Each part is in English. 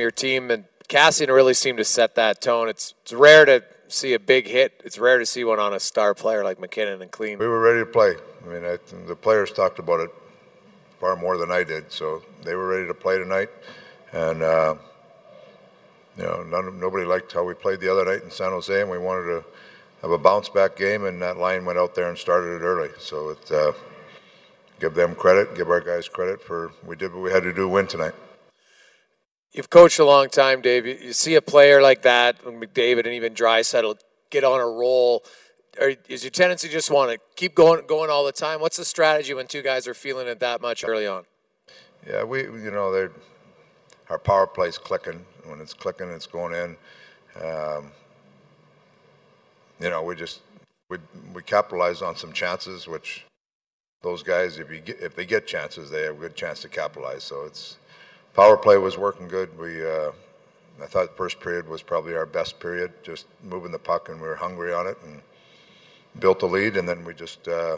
your team, and Kassian really seemed to set that tone. It's it's rare to see a big hit. It's rare to see one on a star player like MacKinnon and Klein. We were ready to play. I mean, I, the players talked about it far more than I did, so they were ready to play tonight. And uh, you know, none, nobody liked how we played the other night in San Jose, and we wanted to have a bounce back game. And that line went out there and started it early. So it, uh, give them credit, give our guys credit for we did what we had to do to win tonight. You've coached a long time, Dave. You, you see a player like that, McDavid and even Draisaitl, get on a roll. Or is your tendency just want to keep going, going all the time? What's the strategy when two guys are feeling it that much early on? Yeah, we, you know, our power play's clicking. When it's clicking, it's going in. Um, you know, we just we we capitalized on some chances, which those guys, if you get, if they get chances, they have a good chance to capitalize. So it's power play was working good. We uh, I thought the first period was probably our best period, just moving the puck, and we were hungry on it and built a lead, and then we just uh,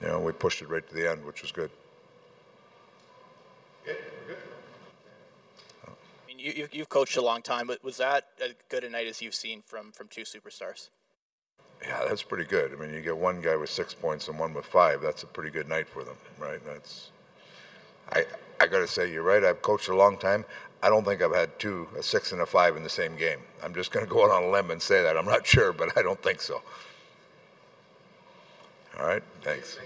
you know we pushed it right to the end, which was good. you, you've coached a long time, but was that as good a night as you've seen from from two superstars? Yeah, that's pretty good. I mean, you get one guy with six points and one with five. That's a pretty good night for them, right? That's. I I got to say, you're right. I've coached a long time. I don't think I've had two, a six and a five in the same game. I'm just going to go out on a limb and say that. I'm not sure, but I don't think so. All right, thanks.